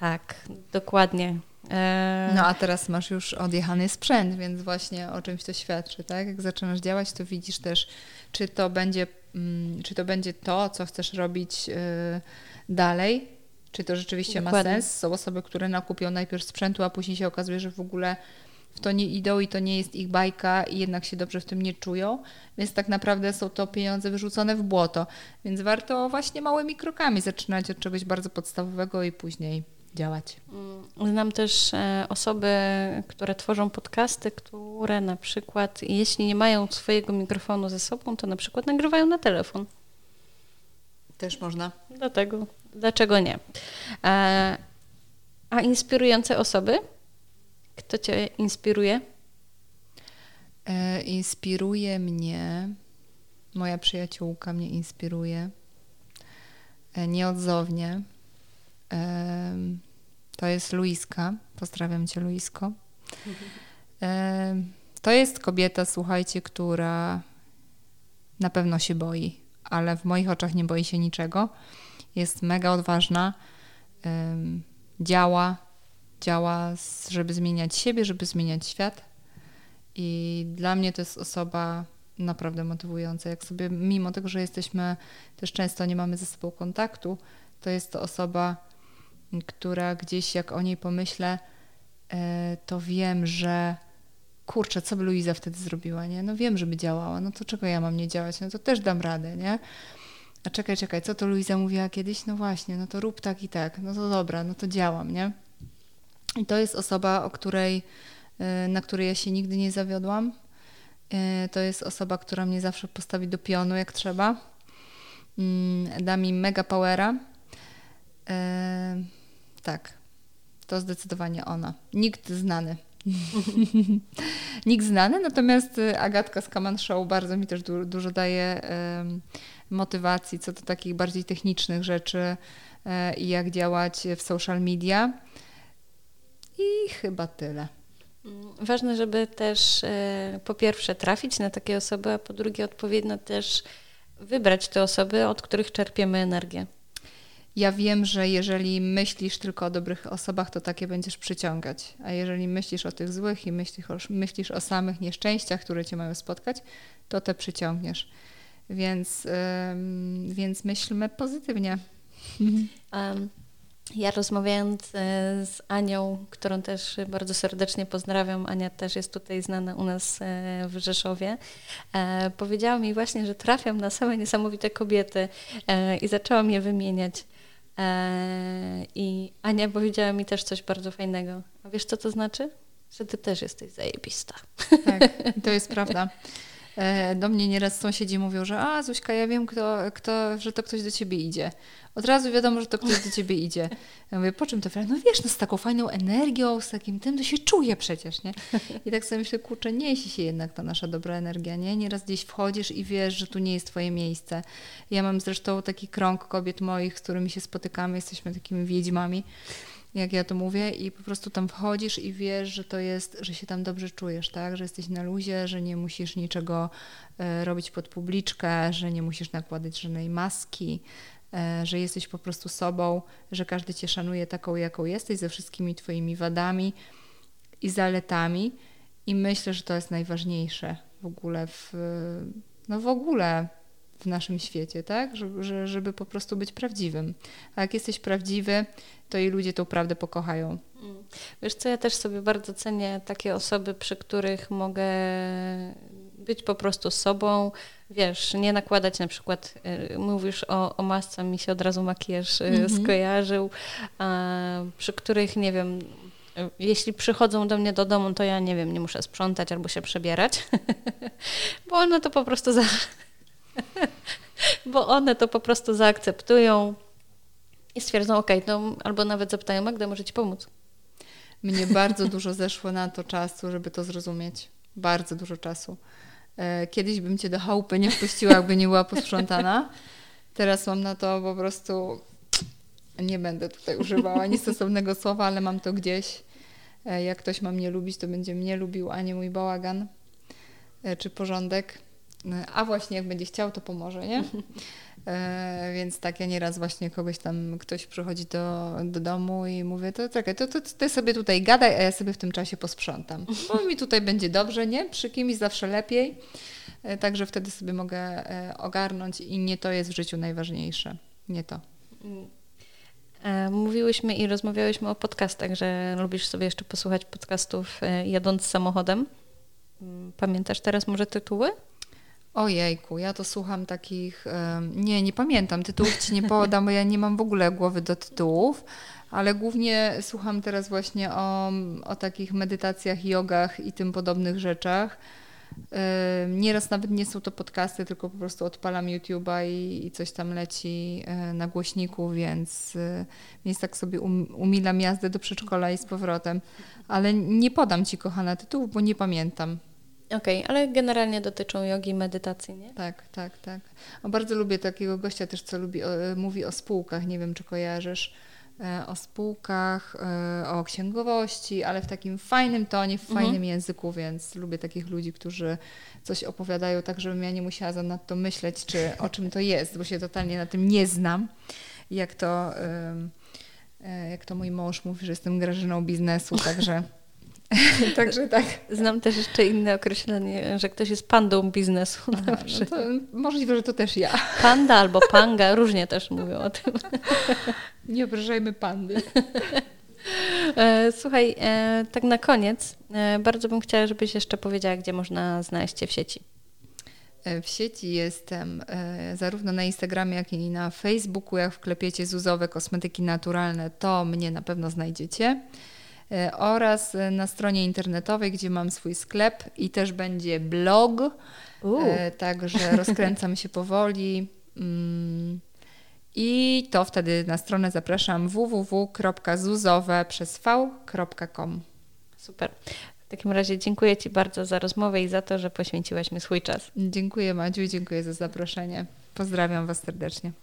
Tak, dokładnie. E, no a teraz masz już odjechany sprzęt, więc właśnie o czymś to świadczy, tak? Jak zaczynasz działać, to widzisz też, czy to będzie, mm, czy to, będzie to, co chcesz robić y, dalej, czy to rzeczywiście Dokładnie. ma sens. Są osoby, które nakupią najpierw sprzętu, a później się okazuje, że w ogóle w to nie idą i to nie jest ich bajka i jednak się dobrze w tym nie czują, więc tak naprawdę są to pieniądze wyrzucone w błoto. Więc warto właśnie małymi krokami zaczynać od czegoś bardzo podstawowego i później działać. Mm, znam też e, osoby, które tworzą podcasty, które na przykład, jeśli nie mają swojego mikrofonu ze sobą, to na przykład nagrywają na telefon. Też można. Dlatego, dlaczego nie? E, a inspirujące osoby? Kto Cię inspiruje? E, inspiruje mnie, moja przyjaciółka mnie inspiruje nieodzownie. To jest Luiska. Pozdrawiam cię, Luisko. To jest kobieta, słuchajcie, która na pewno się boi, ale w moich oczach nie boi się niczego. Jest mega odważna, działa, działa, żeby zmieniać siebie, żeby zmieniać świat. I dla mnie to jest osoba naprawdę motywująca. Jak sobie, mimo tego, że jesteśmy też często nie mamy ze sobą kontaktu, to jest to osoba, która gdzieś jak o niej pomyślę, e, to wiem, że kurczę, co by Luiza wtedy zrobiła, nie? No wiem, żeby działała, no to czego ja mam nie działać? No to też dam radę, nie? A czekaj, czekaj, co to Luiza mówiła kiedyś? No właśnie, no to rób tak i tak, no to dobra, no to działam, nie? I to jest osoba, o której, e, na której ja się nigdy nie zawiodłam. E, to jest osoba, która mnie zawsze postawi do pionu jak trzeba. Mm, da mi mega powera tak, to zdecydowanie ona. Nikt znany. Nikt znany, natomiast y, Agatka z Kaman Show bardzo mi też du dużo daje motywacji co do takich bardziej technicznych rzeczy e, i jak działać w social media. I chyba tyle. Ważne, żeby też e, po pierwsze trafić na takie osoby, a po drugie odpowiednio też wybrać te osoby, od których czerpiemy energię. Ja wiem, że jeżeli myślisz tylko o dobrych osobach, to takie będziesz przyciągać. A jeżeli myślisz o tych złych i myślisz o, myślisz o samych nieszczęściach, które cię mają spotkać, to te przyciągniesz. Więc, yy, więc myślmy pozytywnie. Um. Ja rozmawiając e, z Anią, którą też bardzo serdecznie pozdrawiam, Ania też jest tutaj znana u nas e, w Rzeszowie, e, powiedziała mi właśnie, że trafiam na same niesamowite kobiety i zaczęłam je wymieniać. Eee, I Ania powiedziała mi też coś bardzo fajnego. A wiesz, co to znaczy? Że ty też jesteś zajebista. Tak, to jest prawda. E, do mnie nieraz sąsiedzi mówią, że a Zuśka, ja wiem, kto, kto, że to ktoś do ciebie idzie. Od razu wiadomo, że to ktoś do ciebie idzie. Ja mówię, po czym to? No wiesz, no z taką fajną energią, z takim tym, to się czuje przecież, nie? I tak sobie myślę, kurczę, niesie się jednak ta nasza dobra energia, nie? Nieraz gdzieś wchodzisz i wiesz, że tu nie jest twoje miejsce. Ja mam zresztą taki krąg kobiet moich, z którymi się spotykamy, jesteśmy takimi wiedźmami jak ja to mówię, i po prostu tam wchodzisz i wiesz, że to jest, że się tam dobrze czujesz, tak? Że jesteś na luzie, że nie musisz niczego e, robić pod publiczkę, że nie musisz nakładać żadnej maski, e, że jesteś po prostu sobą, że każdy cię szanuje taką, jaką jesteś, ze wszystkimi twoimi wadami i zaletami. I myślę, że to jest najważniejsze w ogóle w, no w ogóle w naszym świecie, tak? Żeby, żeby po prostu być prawdziwym. A jak jesteś prawdziwy, to i ludzie tą prawdę pokochają. Mm. Wiesz co, ja też sobie bardzo cenię takie osoby, przy których mogę być po prostu sobą, wiesz, nie nakładać na przykład, y, mówisz o, o masce, mi się od razu makijaż mm -hmm. skojarzył, przy których, nie wiem, jeśli przychodzą do mnie do domu, to ja nie wiem, nie muszę sprzątać albo się przebierać, bo one to po prostu za... bo one to po prostu zaakceptują i stwierdzą, ok, no albo nawet zapytają, Magda, może Ci pomóc? Mnie bardzo dużo zeszło na to czasu, żeby to zrozumieć. Bardzo dużo czasu. E, kiedyś bym Cię do chałupy nie wpuściła, jakby nie była posprzątana. Teraz mam na to po prostu nie będę tutaj używała niestosownego słowa, ale mam to gdzieś. E, jak ktoś ma mnie lubić, to będzie mnie lubił, a nie mój bałagan e, czy porządek. A właśnie jak będzie chciał, to pomoże, nie? E, więc tak, ja nieraz właśnie kogoś tam, ktoś przychodzi do, do domu i mówię, to czekaj, to, to ty sobie tutaj gadaj, a ja sobie w tym czasie posprzątam. Bo mi tutaj będzie dobrze, nie? Przy kimś zawsze lepiej. E, także wtedy sobie mogę e, ogarnąć i nie to jest w życiu najważniejsze. Nie to. E, mówiłyśmy i rozmawiałyśmy o podcastach, że lubisz sobie jeszcze posłuchać podcastów e, jadąc samochodem. Mm, pamiętasz teraz może tytuły? Ojejku, ja to słucham takich. Nie, nie pamiętam. Tytułów ci nie podam, bo ja nie mam w ogóle głowy do tytułów, ale głównie słucham teraz właśnie o, o takich medytacjach, jogach i tym podobnych rzeczach. Nieraz nawet nie są to podcasty, tylko po prostu odpalam YouTube'a i, i coś tam leci e, na głośniku, więc, e, więc tak sobie um, umilam jazdę do przedszkola i z powrotem. Ale nie podam Ci, kochana, tytułów, bo nie pamiętam. Okej, okay, ale generalnie dotyczą jogi, medytacji, nie? Tak, tak, tak. O, bardzo lubię takiego gościa też, co lubi, o, mówi o spółkach, nie wiem, czy kojarzysz E, o spółkach, e, o księgowości, ale w takim fajnym tonie, w mhm. fajnym mhm. języku, więc lubię takich ludzi, którzy coś opowiadają tak, żebym ja nie musiała za nadto myśleć, czy o czym to jest, bo się totalnie na tym nie znam. Jak to, e, jak to mój mąż mówi, że jestem grażyną biznesu, także Także tak. Znam też jeszcze inne określenie, że ktoś jest pandą biznesu. Aha, no to możliwe, że to też ja. Panda albo panga, różnie też mówią o tym. Nie obrażajmy pandy. E, słuchaj, e, tak na koniec, e, bardzo bym chciała, żebyś jeszcze powiedziała, gdzie można znaleźć Cię w sieci. W sieci jestem zarówno na Instagramie, jak i na Facebooku. Jak wklepiecie Zuzowe Kosmetyki Naturalne, to mnie na pewno znajdziecie. E, oraz na stronie internetowej, gdzie mam swój sklep i też będzie blog. E, także rozkręcam się powoli. Mm, I to wtedy na stronę zapraszam www.zuzowe przez v.com. Super. W takim razie dziękuję Ci bardzo za rozmowę i za to, że poświęciłaś mi swój czas. Dziękuję Madziu i dziękuję za zaproszenie. Pozdrawiam Was serdecznie.